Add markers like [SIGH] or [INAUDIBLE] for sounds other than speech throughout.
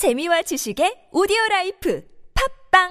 재미와 지식의 오디오 라이프. 팟빵!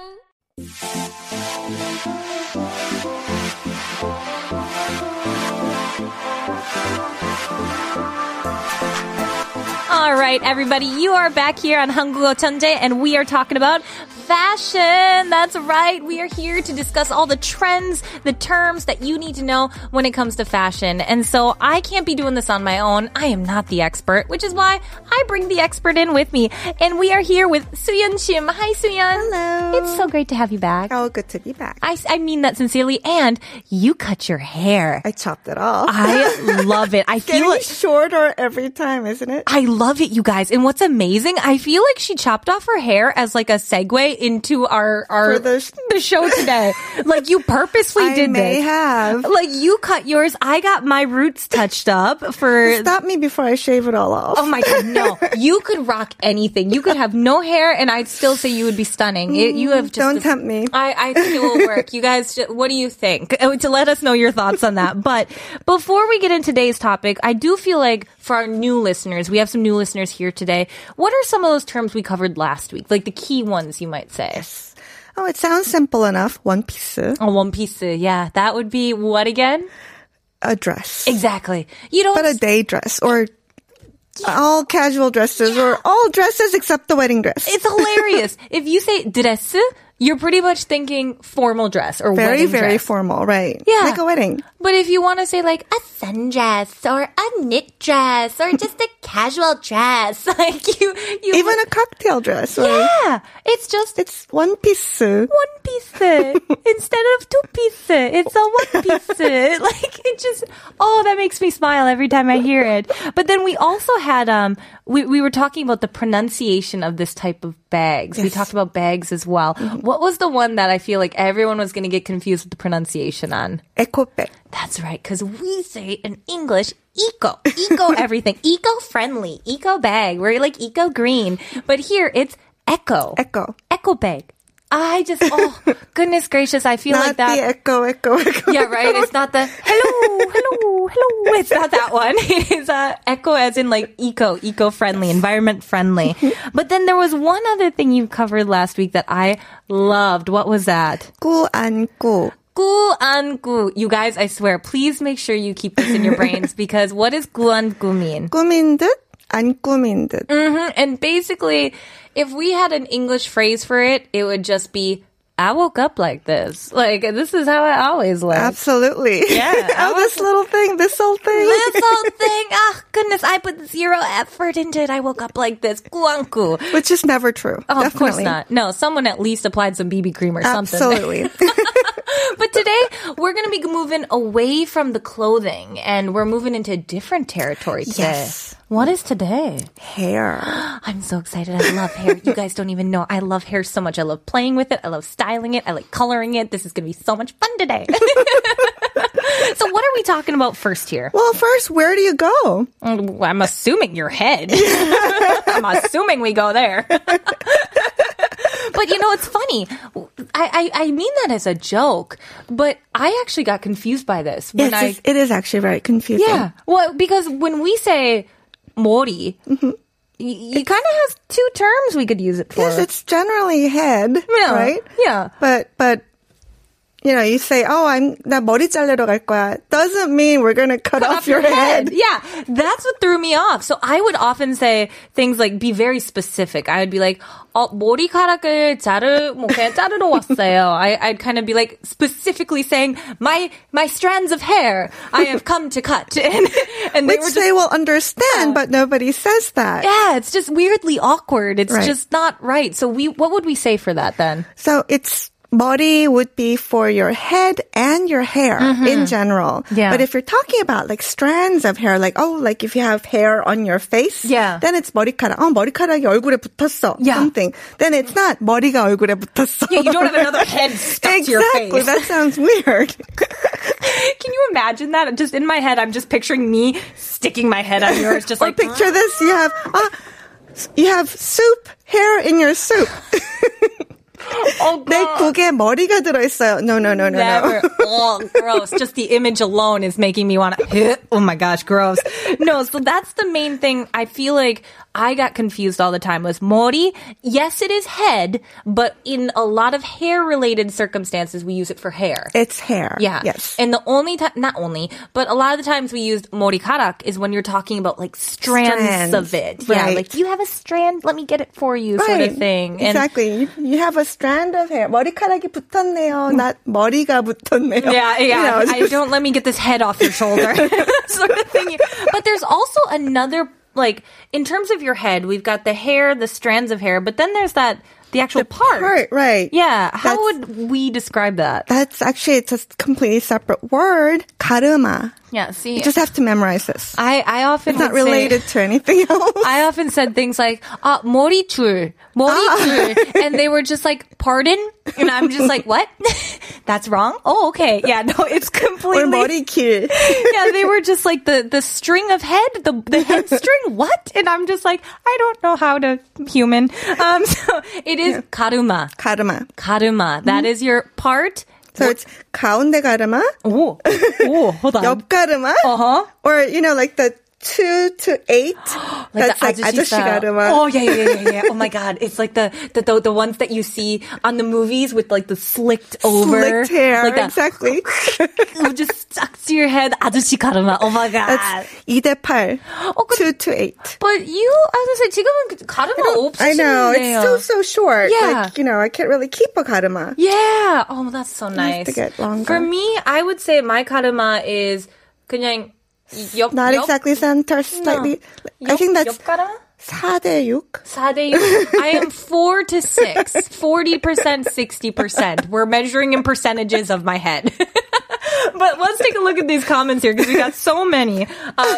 All right, everybody, you are back here on Hangugo Chanje, and we are talking about fashion. That's right. We are here to discuss all the trends, the terms that you need to know when it comes to fashion. And so I can't be doing this on my own. I am not the expert, which is why I bring the expert in with me. And we are here with SooYoun Shim. Hi, SooYoun. Hello. It's so great to have you back. Oh, good to be back. I, I mean that sincerely. And you cut your hair. I chopped it off. I love it. [LAUGHS] I feel like shorter every time, isn't it? I love it, you guys. And what's amazing, I feel like she chopped off her hair as like a segue into our our the- [LAUGHS] the show today. like you purposely I did may this. have. Like you cut yours, I got my roots touched up for. Stop me before I shave it all off. Oh my god, no! [LAUGHS] You could rock anything. You could have no hair, and I'd still say you would be stunning. It- you have just Don't a- tempt me. I, I think it will work. You guys, what do you think? [LAUGHS] To let us know your thoughts on that. But before we get into today's topic, I do feel like for our new listeners, we have some new listeners here today. What are some of those terms we covered last week? Like the key ones, you might say. Oh, it sounds simple enough. One piece, Oh, one piece. Yeah, that would be what again? a dress, Exactly. You don't. but a day dress or all casual dresses or all dresses except the wedding dress. it's hilarious. [LAUGHS] if you say dress, you're pretty much thinking formal dress or very, wedding very dress. formal, right? Yeah. like a wedding. But if you want to say like a sundress or a knit dress or just a [LAUGHS] casual dress, [LAUGHS] like you, you Even a cocktail dress. Or yeah, it's just It's one piece. one piece [LAUGHS] instead of two piece. It's a one piece. like it just oh, that makes me smile every time I hear it. But then we also had um we we were talking about the pronunciation of this type of bags. We talked about bags as well. What was the one that I feel like everyone was going to get confused with the pronunciation on? Eco bag. That's right, because we say in English, eco, eco [LAUGHS] everything, eco friendly, eco bag. We're like eco green, but here it's eco, Echo. eco bag. I just, oh [LAUGHS] goodness gracious, I feel Not like that. the echo, echo, echo. yeah, right. It's not the hello, hello, hello. It's not that one. [LAUGHS] It's uh, eco as in like eco, eco friendly, environment friendly. [LAUGHS] But then there was one other thing you covered last week that I loved. What was that? 꾸, 안 꾸. 꾸안꾸. You guys, I swear, please make sure you keep this in your brains because what does 꾸안꾸 mean? 꾸민 듯, 안 꾸민 듯. Mhm. And basically, if we had an English phrase for it, it would just be, I woke up like this. Like, this is how I always look. Absolutely. Yeah, [LAUGHS] I oh, this little thing, this whole thing. This whole thing, oh [LAUGHS] goodness, I put zero effort into it. I woke up like this. Kuanku. Which is never true. Oh, of course Definitely. not. No, someone at least applied some BB cream or something. Absolutely. [LAUGHS] But today we're going to be moving away from the clothing and we're moving into a different territory today. Yes. What is today? Hair. [GASPS] I'm so excited. I love hair. You guys don't even know. I love hair so much. I love playing with it. I love styling it. I like coloring it. This is going to be so much fun today. [LAUGHS] so what are we talking about first here? Well, first, where do you go? Mm, I'm assuming your head. [LAUGHS] I'm assuming we go there. [LAUGHS] but you know, it's funny. I, I, I mean that as a joke, but I actually got confused by this when Yes, I. it is actually very confusing. Yeah. Well, because when we say mori, mm-hmm. y it kind of has two terms we could use it for. Yes, it's generally head, Yeah, right? yeah. But, but, you know, you say, oh, I'm, 나 머리 자르러 갈 거야. Doesn't mean we're gonna cut, off, your head. Yeah, that's what threw me off. So I would often say things like be very specific. I would be like, 어, 머리카락을 자르, 뭐 그냥 자르러 왔어요. I, I'd kind of be like specifically saying my my strands of hair I have come to cut, [LAUGHS] and and they Which were just they will understand, but nobody says that. yeah, it's just weirdly awkward. It's Right. just not right. So we what would we say for that then? So it's 머리 would be for your head and your hair in general. Mm-hmm. Yeah. But if you're talking about like strands of hair, like oh, like if you have hair on your face, Yeah. then it's 머리카락. 어, 머리카락이 얼굴에 붙었어. Yeah. Something. Then it's not 머리가 얼굴에 붙었어. Yeah, you don't have another head [LAUGHS] stuck to your exactly. face. That sounds weird. [LAUGHS] Can you imagine that? Just in my head, I'm just picturing me sticking my head on yours, just or like picture this: you have ah, you have soup hair in your soup. [LAUGHS] [LAUGHS] Oh, 내 God. 국에 머리가 들어있어요. No, no, no, no, Never. no. Oh, gross. Just the image alone is making me want to. [LAUGHS] Oh my gosh, gross. No, so that's the main thing. I feel like I got confused all the time was mori. Yes, it is head, but in a lot of hair related circumstances, we use it for hair. It's hair. Yeah. Yes. And the only time, not only, but a lot of the times we used morikarak is when you're talking about like strands, Strands, of it. Yeah. right. Like you have a strand, let me get it for you sort of thing. And Exactly. You, you have a strand of hair. 머리카락이 붙었네요. Not 머리가 붙었네요. Yeah, You yeah. know, I don't let me get this head off your shoulder, [LAUGHS] [LAUGHS] sort of thing. But there's also another like in terms of your head, we've got the hair, the strands of hair, but then there's that the actual part. part, right. Yeah. How That's- would we describe that? That's actually it's a completely separate word. 가르마. Yeah. See, You just have to memorize this. I I often It's not would say- related to anything [LAUGHS] else. I often said things like, uh, 머리줄, 머리줄. [LAUGHS] And they were just like, pardon? And I'm just like, what? [LAUGHS] That's wrong? Oh, okay. Yeah, no, it's or completely. 머리길. yeah, they were just like the, the string of head, the, the head string, what? And I'm just like, I don't know how to human. Um, so it is karuma. 가르마. Karuma. That is your part. So it's 가운데 가르마, Oh, oh, hold on. 옆 가르마, Uh-huh. or you know like the two to eight. [GASPS] That's like 아저씨 아저씨 style. 가르마. Oh yeah, yeah, yeah, yeah. Oh my [LAUGHS] god, it's like the the, the the ones that you see on the movies with like the slicked over, Slicked hair, like that. exactly. [LAUGHS] It just stuck to your head. 아저씨 가르마. Oh my god. That's 2대 8. 어, 그- two to eight. But you, I was gonna say 지금은 가르마 I know, it's 없으시네요. so, so short. Yeah. Like, you know, I can't really keep a 가르마. Yeah. Oh, that's so nice. to get longer. For me, I would say my karma is 그냥 옆, Not 옆, exactly center, slightly. I 옆- think that's 옆 가르마? 4대 6. 4대 6. I am 4 to 6. 40%, 60%. We're measuring in percentages of my head. [LAUGHS] but let's take a look at these comments here because we got so many. Uh,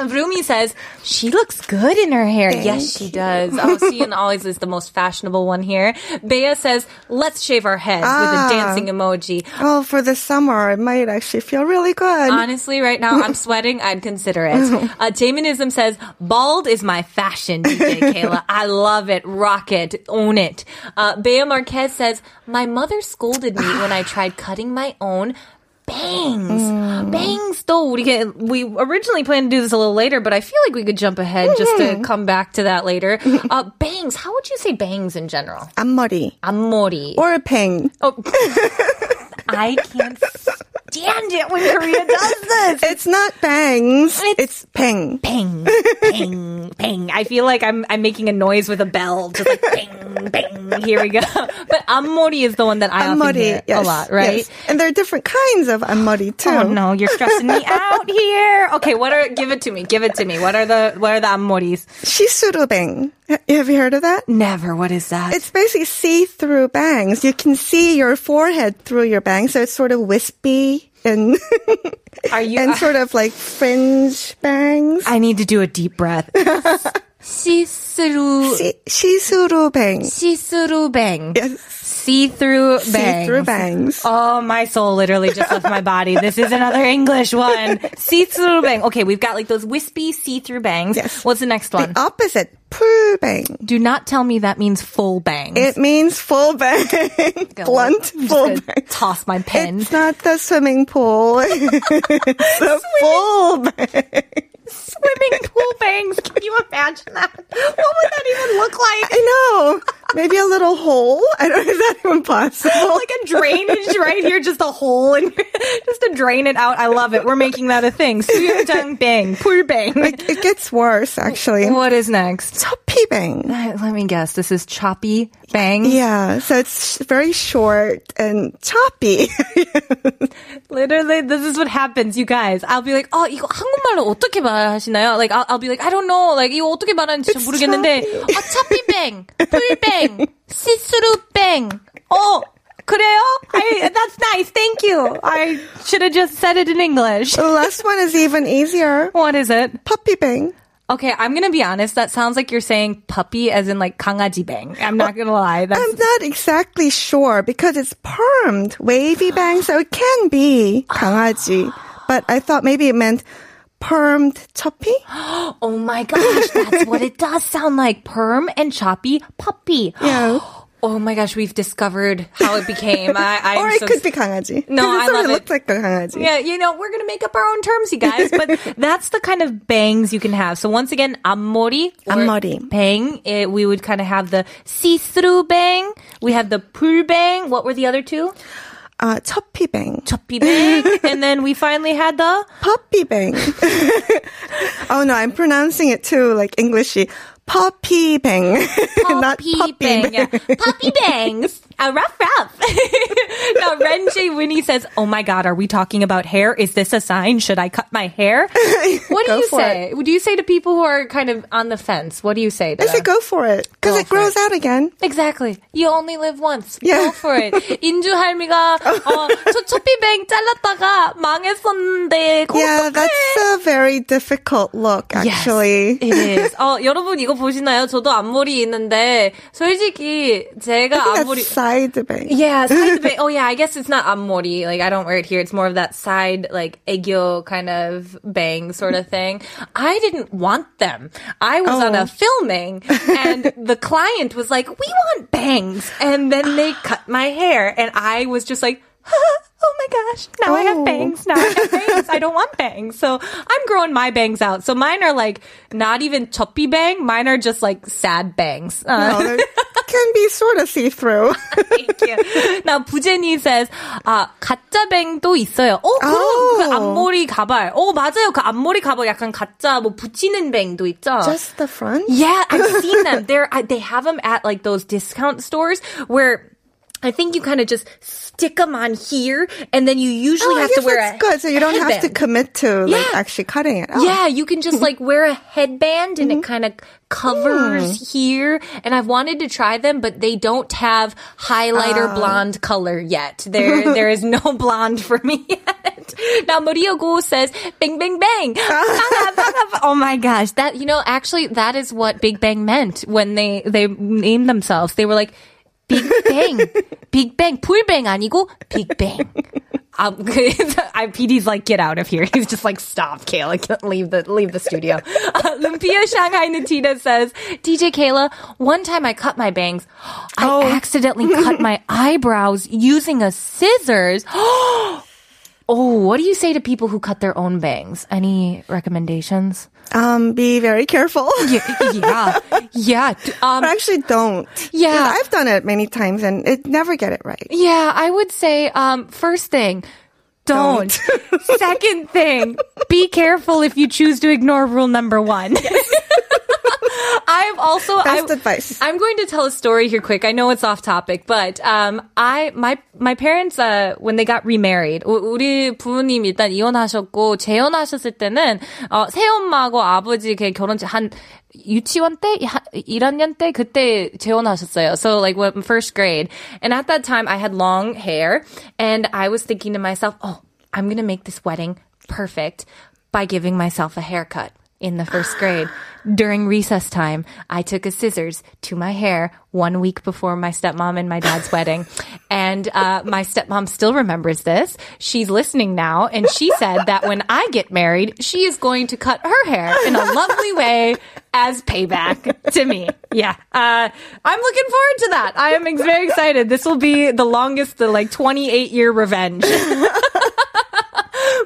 Rumi says, she looks good in her hair. yes, she does. Oh, Cian always is the most fashionable one here. Bea says, let's shave our heads with a Ah. dancing emoji. Oh, for the summer, it might actually feel really good. Honestly, right now I'm sweating. I'd consider it. [LAUGHS] Uh, Jaminism says, bald is my fashion, DJ [LAUGHS] Kayla. I love it. Rock it. Own it. Uh, Bea Marquez says, my mother scolded me when I [SIGHS] tried cutting my own bangs. Bangs though. We, get, we originally planned to do this a little later, but I feel like we could jump ahead just to come back to that later. [LAUGHS] Uh, bangs. How would you say bangs in general? 앞머리. 앞머리. Or peng. Oh. [LAUGHS] I can't stand it when Korea does this. It's not bangs. It's, it's ping. Ping. Ping. ping. I feel like I'm I'm making a noise with a bell. Just like ping, ping. Here we go. But Amori is the one that I ammori, often hear yes, a lot, right? Yes. And there are different kinds of Amori too. Oh no, you're stressing me out here. Okay, what are give it to me. Give it to me. What are the what are the ammoris? Shisurubeng. Have you heard of that? Never. What is that? It's basically see-through bangs. You can see your forehead through your bangs, so it's sort of wispy and [LAUGHS] are you and sort of like fringe bangs. I need to do a deep breath. [LAUGHS] see-through, see-through bangs. see-through bang, yes. see-through bangs. see-through bangs. Oh, my soul literally just left my body. This is another English one. See-through bang. Okay, we've got like those wispy see-through bangs. Yes. What's the next one? The opposite 풀 bang. Do not tell me that means full bang. It means full bang. [LAUGHS] Blunt full bang. Toss my pen. It's not the swimming pool. [LAUGHS] it's the full bang. Swimming pool bangs. Can you imagine that? What would that even look like? I know. Maybe a little hole. I don't know. Is that even possible? like a drainage right here, just a hole and [LAUGHS] just to drain it out. I love it. We're making that a thing. 수영장 bang, pool bang. Like, it gets worse, actually. what is next? Choppy bang. Let me guess. This is choppy bang. Yeah, so it's very short and choppy. [LAUGHS] Literally, this is what happens, you guys. I'll be like, 어, 이거 한국말로 어떻게 말하시나요? Like, I'll, I'll be like, I don't know. Like, 이거 어떻게 말하는지 잘 It's 모르겠는데. choppy. 어, 차피뱅, 풀뱅, 시스루뱅. 어, 그래요? I, that's nice. Thank you. I should have just said it in English. the last one is even easier. What is it? Puppy bang. Okay, I'm gonna be honest. That sounds like you're saying puppy as in like 강아지 bang. I'm not gonna lie. That's I'm not exactly sure because it's permed, wavy bang, so it can be 강아지. But I thought maybe it meant permed choppy. [GASPS] Oh my gosh, that's what it does sound like. Perm and choppy puppy. [GASPS] Yeah. [GASPS] Oh my gosh, we've discovered how it became. I, [LAUGHS] I'm or it so could be 강아지. [LAUGHS] No, 'Cause it I sort love of it. looks like a 강아지. Yeah, you know, we're gonna make up our own terms, you guys. But [LAUGHS] that's the kind of bangs you can have. So once again, 앞머리, or 앞머리. bang. It, we would kind of have the see-through bang. We have the pull bang. What were the other two? Uh, 첩피 bang. Choppy bang. and then we finally had the Puppy [LAUGHS] bang. oh no, I'm pronouncing it too like Englishy. Puppy [LAUGHS] bang. Not puppy puppy bang. Yeah. Puppy bangs. [LAUGHS] Uh, rough, rough. [LAUGHS] now, Ren J. Winnie says, Oh my God, are we talking about hair? Is this a sign? Should I cut my hair? [LAUGHS] What do Go you for say? Do you say to people who are kind of on the fence? What do you say to I them? say go for it. Because Go it for grows it. out again. Exactly. You only live once. Yeah. Go for it. [LAUGHS] 인주 할미가 어, 저 초피뱅 잘랐다가 망했었는데 Yeah, that's a very difficult look, actually. Yes, it is. 어, 여러분 이거 보시나요? 저도 앞머리 있는데 솔직히 제가 I think 앞머리 yeah, [LAUGHS] oh yeah, I guess it's not amori. Like I don't wear it here. It's more of that side like aegyo kind of bang sort of thing. I didn't want them. I was oh. on a filming and [LAUGHS] the client was like, "We want bangs." And then they [GASPS] cut my hair and I was just like, [LAUGHS] oh my gosh, now oh. I have bangs. Now I have bangs. I don't want bangs. So I'm growing my bangs out. So mine are like not even choppy bang. Mine are just like sad bangs. Uh, no, can be sort of see-through. [LAUGHS] Thank you. Now 부제니 says 아 가짜 뱅도 있어요. 어 그럼 Oh. 그 앞머리 가발. 어 맞아요. 그 앞머리 가발 약간 가짜 뭐 붙이는 뱅도 있죠. Just the front? yeah, I've seen them. They're I, they have them at like those discount stores where. I think you kind of just stick them on here, and then you usually Oh, have to wear that's a good. So you don't have to commit to like Yeah. actually cutting it. Oh. Yeah, you can just like wear a headband and it mm-hmm. kind of covers hmm. here. And I've wanted to try them, but they don't have highlighter oh. blonde color yet. [LAUGHS] There, there is no blonde for me [LAUGHS] yet. Now Maria Go says, [LAUGHS] "Bang, bang, bang!" Oh my gosh, that you know, actually, that is what Big Bang meant when they they named themselves. They were like. Big Bang. Big Bang. 풀뱅 아니고 Big Bang. Um, [LAUGHS] I, PD's like, get out of here. He's just like, stop, Kayla. [LAUGHS] Leave the, leave the studio. Uh, [LAUGHS] Lumpia Shanghai Natina says, DJ Kayla, one time I cut my bangs. I Oh. accidentally cut my eyebrows using a scissors. [GASPS] Oh, what do you say to people who cut their own bangs? Any recommendations? Um, be very careful. [LAUGHS] Yeah, yeah, yeah. Um, But actually don't. Yeah, I've done it many times and it never get it right. Yeah, I would say um, first thing, don't. [LAUGHS] Second thing, be careful if you choose to ignore rule number one. I've also Best I, advice. I'm going to tell a story here quick. I know it's off topic, but um, I my my parents uh, when they got remarried, 우- 우리 부모님 일단 이혼하셨고 재혼하셨을 때는 어, 새엄마하고 아버지 그 결혼 한 유치원 때 한 1학년 때 그때 재혼하셨어요. So like when first grade, and at that time I had long hair, and I was thinking to myself, oh, I'm gonna make this wedding perfect by giving myself a haircut in the first grade. During recess time, I took a scissors to my hair one week before my stepmom and my dad's wedding. And uh, my stepmom still remembers this. She's listening now, and she said that when I get married, she is going to cut her hair in a lovely way as payback to me. Yeah. Uh, I'm looking forward to that. I am very excited. This will be the longest, the like 28 year revenge. [LAUGHS]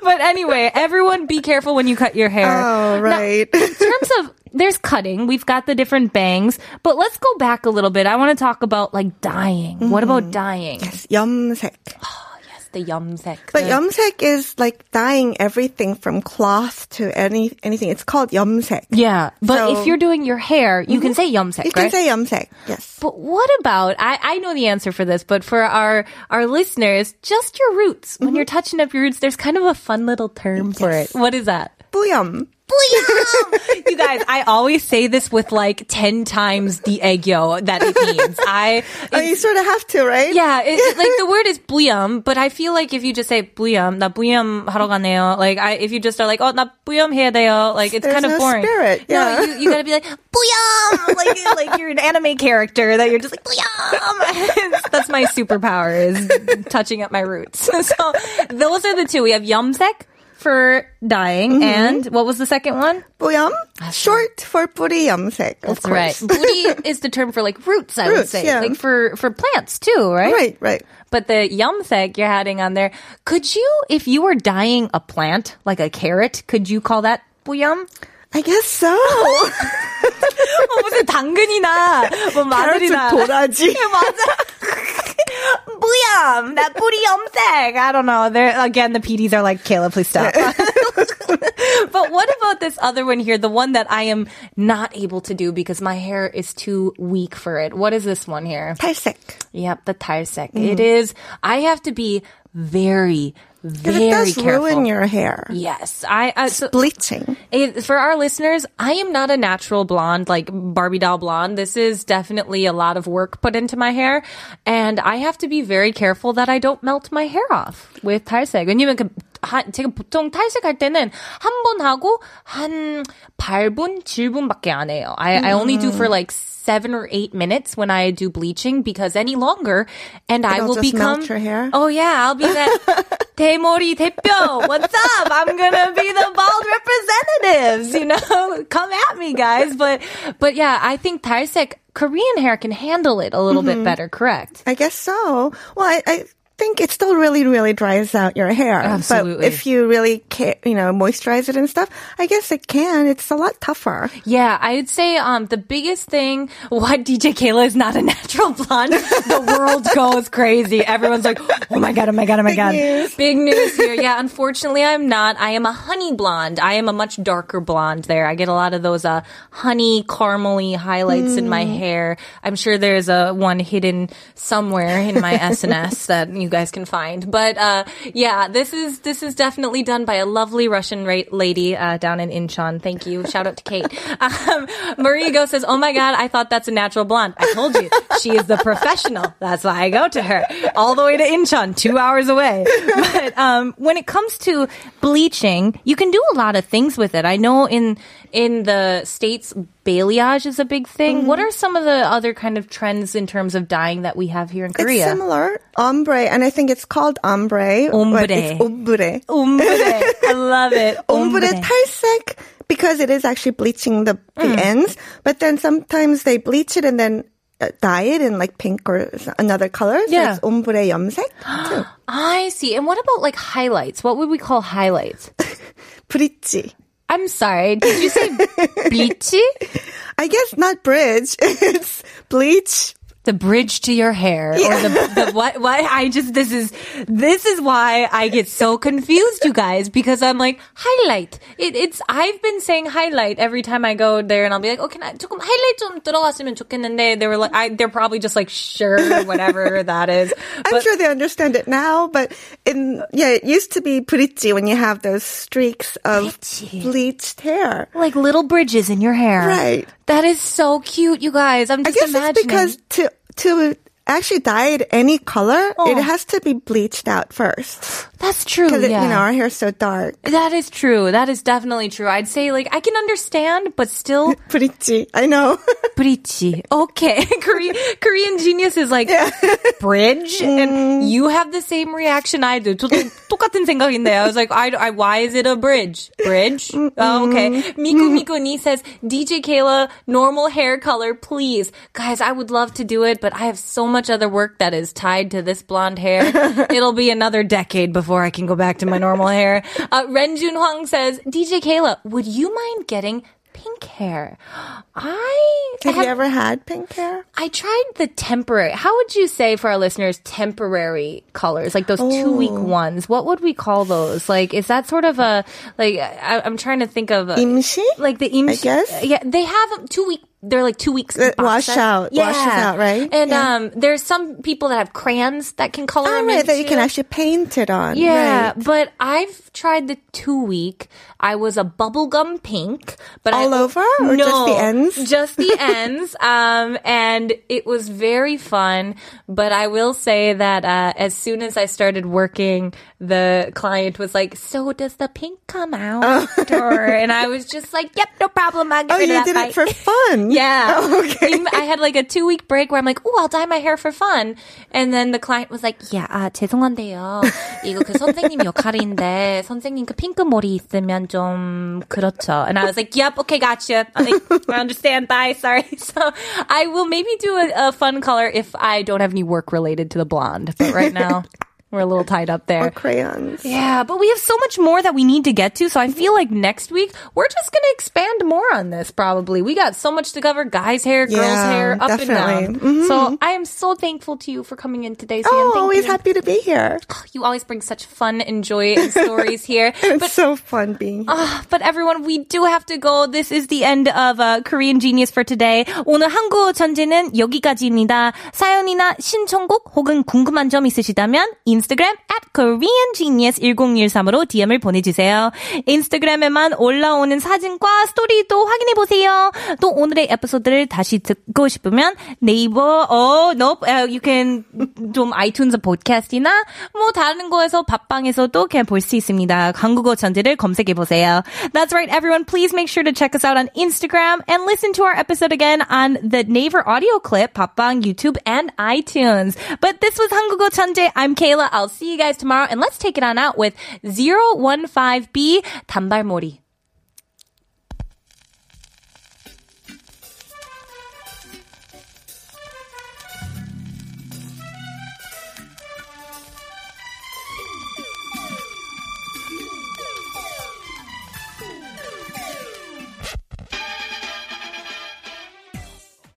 but anyway, everyone be careful when you cut your hair. Oh, right. in terms of there's cutting, we've got the different bangs, but let's go back a little bit. I want to talk about like dyeing. What about mm-hmm. dyeing? Yes, 염색. [SIGHS] the yumsek? But yumsek is like dyeing everything from cloth to any anything. It's called yumsek. Yeah, but so, if you're doing your hair, you mm-hmm. can say yumsek. You right? can say yumsek. Yes. But what about? I I know the answer for this, but for our our listeners, just your roots. When mm-hmm. you're touching up your roots, there's kind of a fun little term yes. for it. What is that? 뿌염 you guys, I always say this with like 10 times the egyo that it means. I Oh, you sort of have to, right? yeah, it, it- like the [LAUGHS] word is buyam, but I feel like if you just say buyam, 나 buyam 하러 가네요. Like I, if you just are like, oh, 나 buyam 해야 돼요. Like it's There's kind of no boring. spirit, yeah. No, you, you gotta be like [LAUGHS] buyam, like like you're an anime character that you're just like buyam. [LAUGHS] That's my superpower is touching up my roots. so those are the two. We have yumsek for dyeing, Mm-hmm. and what was the second one? 뿌염, short for 뿌리 염색, of That's right. [LAUGHS] course. Booty is the term for like roots, I would Roots, say. yeah. Like for, for plants too, right? Right, right. But the yumsek you're adding on there, could you, if you were dyeing a plant, like a carrot, could you call that buyam? I guess so. [LAUGHS] 어, 무슨 당근이나 뭐 마늘이나 [LAUGHS] carrot은 도라지. 맞아. buyam, that booty yumsek. I don't know. There again, the PDs are like, Kayla, please stop. [LAUGHS] but what about this other one here? The one that I am not able to do because my hair is too weak for it. What is this one here? 탈색. Yep, the tarsek. It mm-hmm. is. I have to be very, Because very it does careful. ruin your hair. Yes, I. I so, Bleaching. it, for our listeners, I am not a natural blonde like Barbie doll blonde. This is definitely a lot of work put into my hair, and I have to be very careful that I don't melt my hair off with 탈색. 왜냐면 그 하, 제가 보통 탈색할 때는 한 번 하고 한 8분, 7분밖에 안 해요. I, I only do for like seven or eight minutes when I do bleaching because any longer and I It'll will just become melt your hair? Oh yeah, I'll be that [LAUGHS] 대머리 대표. What's up? I'm gonna be the bald representatives. You know, come at me, guys. But but yeah, I think 탈색 Korean hair can handle it a little Mm-hmm. bit better. Correct. I guess so. Well, I, I think it still really, really dries out your hair. Absolutely. But if you really care, you know, moisturize it and stuff, I guess it can. It's a lot tougher. Yeah, I'd say um the biggest thing [LAUGHS] why DJ Kayla is not a [LAUGHS] natural blonde. the world goes crazy. Everyone's like, oh my god, oh my god, oh my god. news. Big news [LAUGHS] here. Yeah, unfortunately, I'm not. I am a honey blonde. I am a much darker blonde. There, I get a lot of those uh honey caramely highlights in my hair. I'm sure there's a one hidden somewhere in my SNS that you guys can find. But uh yeah, this is this is definitely done by a lovely Russian ra- lady uh, down in Incheon. Thank you. Shout out to Kate. [LAUGHS] Um, Marie Go says, "Oh my god, I thought that's a natural blonde. I told you, she is the professional. That's why I go to her all the way to Incheon, two hours away." But um, when it comes to bleaching, you can do a lot of things with it. I know in in the states, balayage is a big thing. What are some of the other kind of trends in terms of dyeing that we have here in Korea? It's similar. Ombre, and I think it's called ombre. Ombre. but It's ombre. Ombre. I love it. [LAUGHS] Ombre 탈색 because it is actually bleaching the, the ends, but then sometimes they bleach it and then uh, dye it in like pink or s- another color. So Yeah. it's ombre 염색 too. [GASPS] I see. And what about like highlights? What would we call highlights? [LAUGHS] 브릿지. I'm sorry. Did you say [LAUGHS] bleach? I guess not bridge. [LAUGHS] it's bleach The bridge to your hair, or the, the [LAUGHS] what? What? I just this is this is why I get so confused, you guys, because I'm like highlight. It, it's I've been saying highlight every time I go there, and I'll be like, oh, can I 조금 highlight 좀 들어갔으면 좋겠는데. They were like, I, they're probably just like sure, [LAUGHS] whatever that is. I'm sure they understand it now, but in yeah, it used to be 브릿지 when you have those streaks of 브릿지. bleached hair. like little bridges in your hair. Right. That is so cute, you guys. I'm just I guess imagining. it's because to to actually dye it any color, Oh. it has to be bleached out first. That's true. Because Yeah. you know our hair's so dark. That is true. That is definitely true. I'd say like I can understand, but still [LAUGHS] 브릿지, I know. [LAUGHS] pretty. Okay. [LAUGHS] Korean Korean genius is like bridge Mm. and you have the same reaction I do. 저도 똑같은 생각인데. I was like, I, I why is it a bridge? Bridge? Oh, okay. Miku Miku Ni says, DJ Kayla, normal hair color, please. Guys, I would love to do it, but I have so much other work that is tied to this blonde hair. It'll be another decade before I can go back to my normal [LAUGHS] hair. Uh, Renjun Huang says, DJ Kayla, would you mind getting pink hair? I have you ever had pink hair? I tried the temporary. How would you say for our listeners temporary colors, like those two week Oh. ones? What would we call those? Like, is that sort of a like? I, I'm trying to think of a, 임시? like the imshi. I guess. Yeah, they have two week. They're like two weeks. That wash set. out- washes out, right? And Yeah. um, there's some people that have crayons that can color Oh, them right, that you can actually paint it on. Yeah, right. but I've tried the two week. I was a bubblegum pink, but All I, over or just no, the ends? Just the [LAUGHS] ends. Um, and it was very fun. But I will say that uh, as soon as I started working, the client was like, "So does the pink come out?" Or, and I was just like, "Yep, no problem. I'll get Oh, rid you of that did bite." it for fun. [LAUGHS] Yeah. [LAUGHS] Okay. I had like a two week break where I'm like, oh, I'll dye my hair for fun. And then the client was like, yeah, 아, 죄송한데요. 이거 그 선생님 역할인데, 선생님 그 핑크 머리 있으면 좀 그렇죠. And I was like, yep, okay, gotcha. I'm like, I understand, bye, sorry. [LAUGHS] So I will maybe do a, a fun color if I don't have any work related to the blonde. But right now, [LAUGHS] we're a little tied up there. Or crayons. Yeah, but we have so much more that we need to get to. So I feel like next week we're just going to expand more on this. Probably we got so much to cover: guys' hair, girls' Yeah, hair, up definitely. and down. So I am so thankful to you for coming in today. Sam. Oh, Thank always you. happy to be here. You always bring such fun and joy and stories here. [LAUGHS] It's so fun being here. Ah, but everyone, we do have to go. This is the end of uh, Korean Genius for today. 오늘 한국어 천재는 여기까지입니다. 사연이나 신청곡 혹은 궁금한 점 있으시다면 인 스타그램 at Korean Genius 1013으로 DM을 보내주세요. 인스타그램에만 올라오는 사진과 스토리도 확인해 보세요. 또 오늘의 에피소드를 다시 듣고 싶으면 네이버, 어, uh, you can 좀 아이튠즈 팟캐스트나 뭐 다른 거에서 팟빵에서도 그냥 볼 수 있습니다. 한국어 천재를 검색해 보세요. That's right, everyone. Please make sure to check us out on Instagram and listen to our episode again on the Naver audio clip, 팟빵, YouTube, and iTunes. But this was 한국어 천재. I'm Kayla. I'll see you guys tomorrow, and let's take it on out with 015B 단발머리.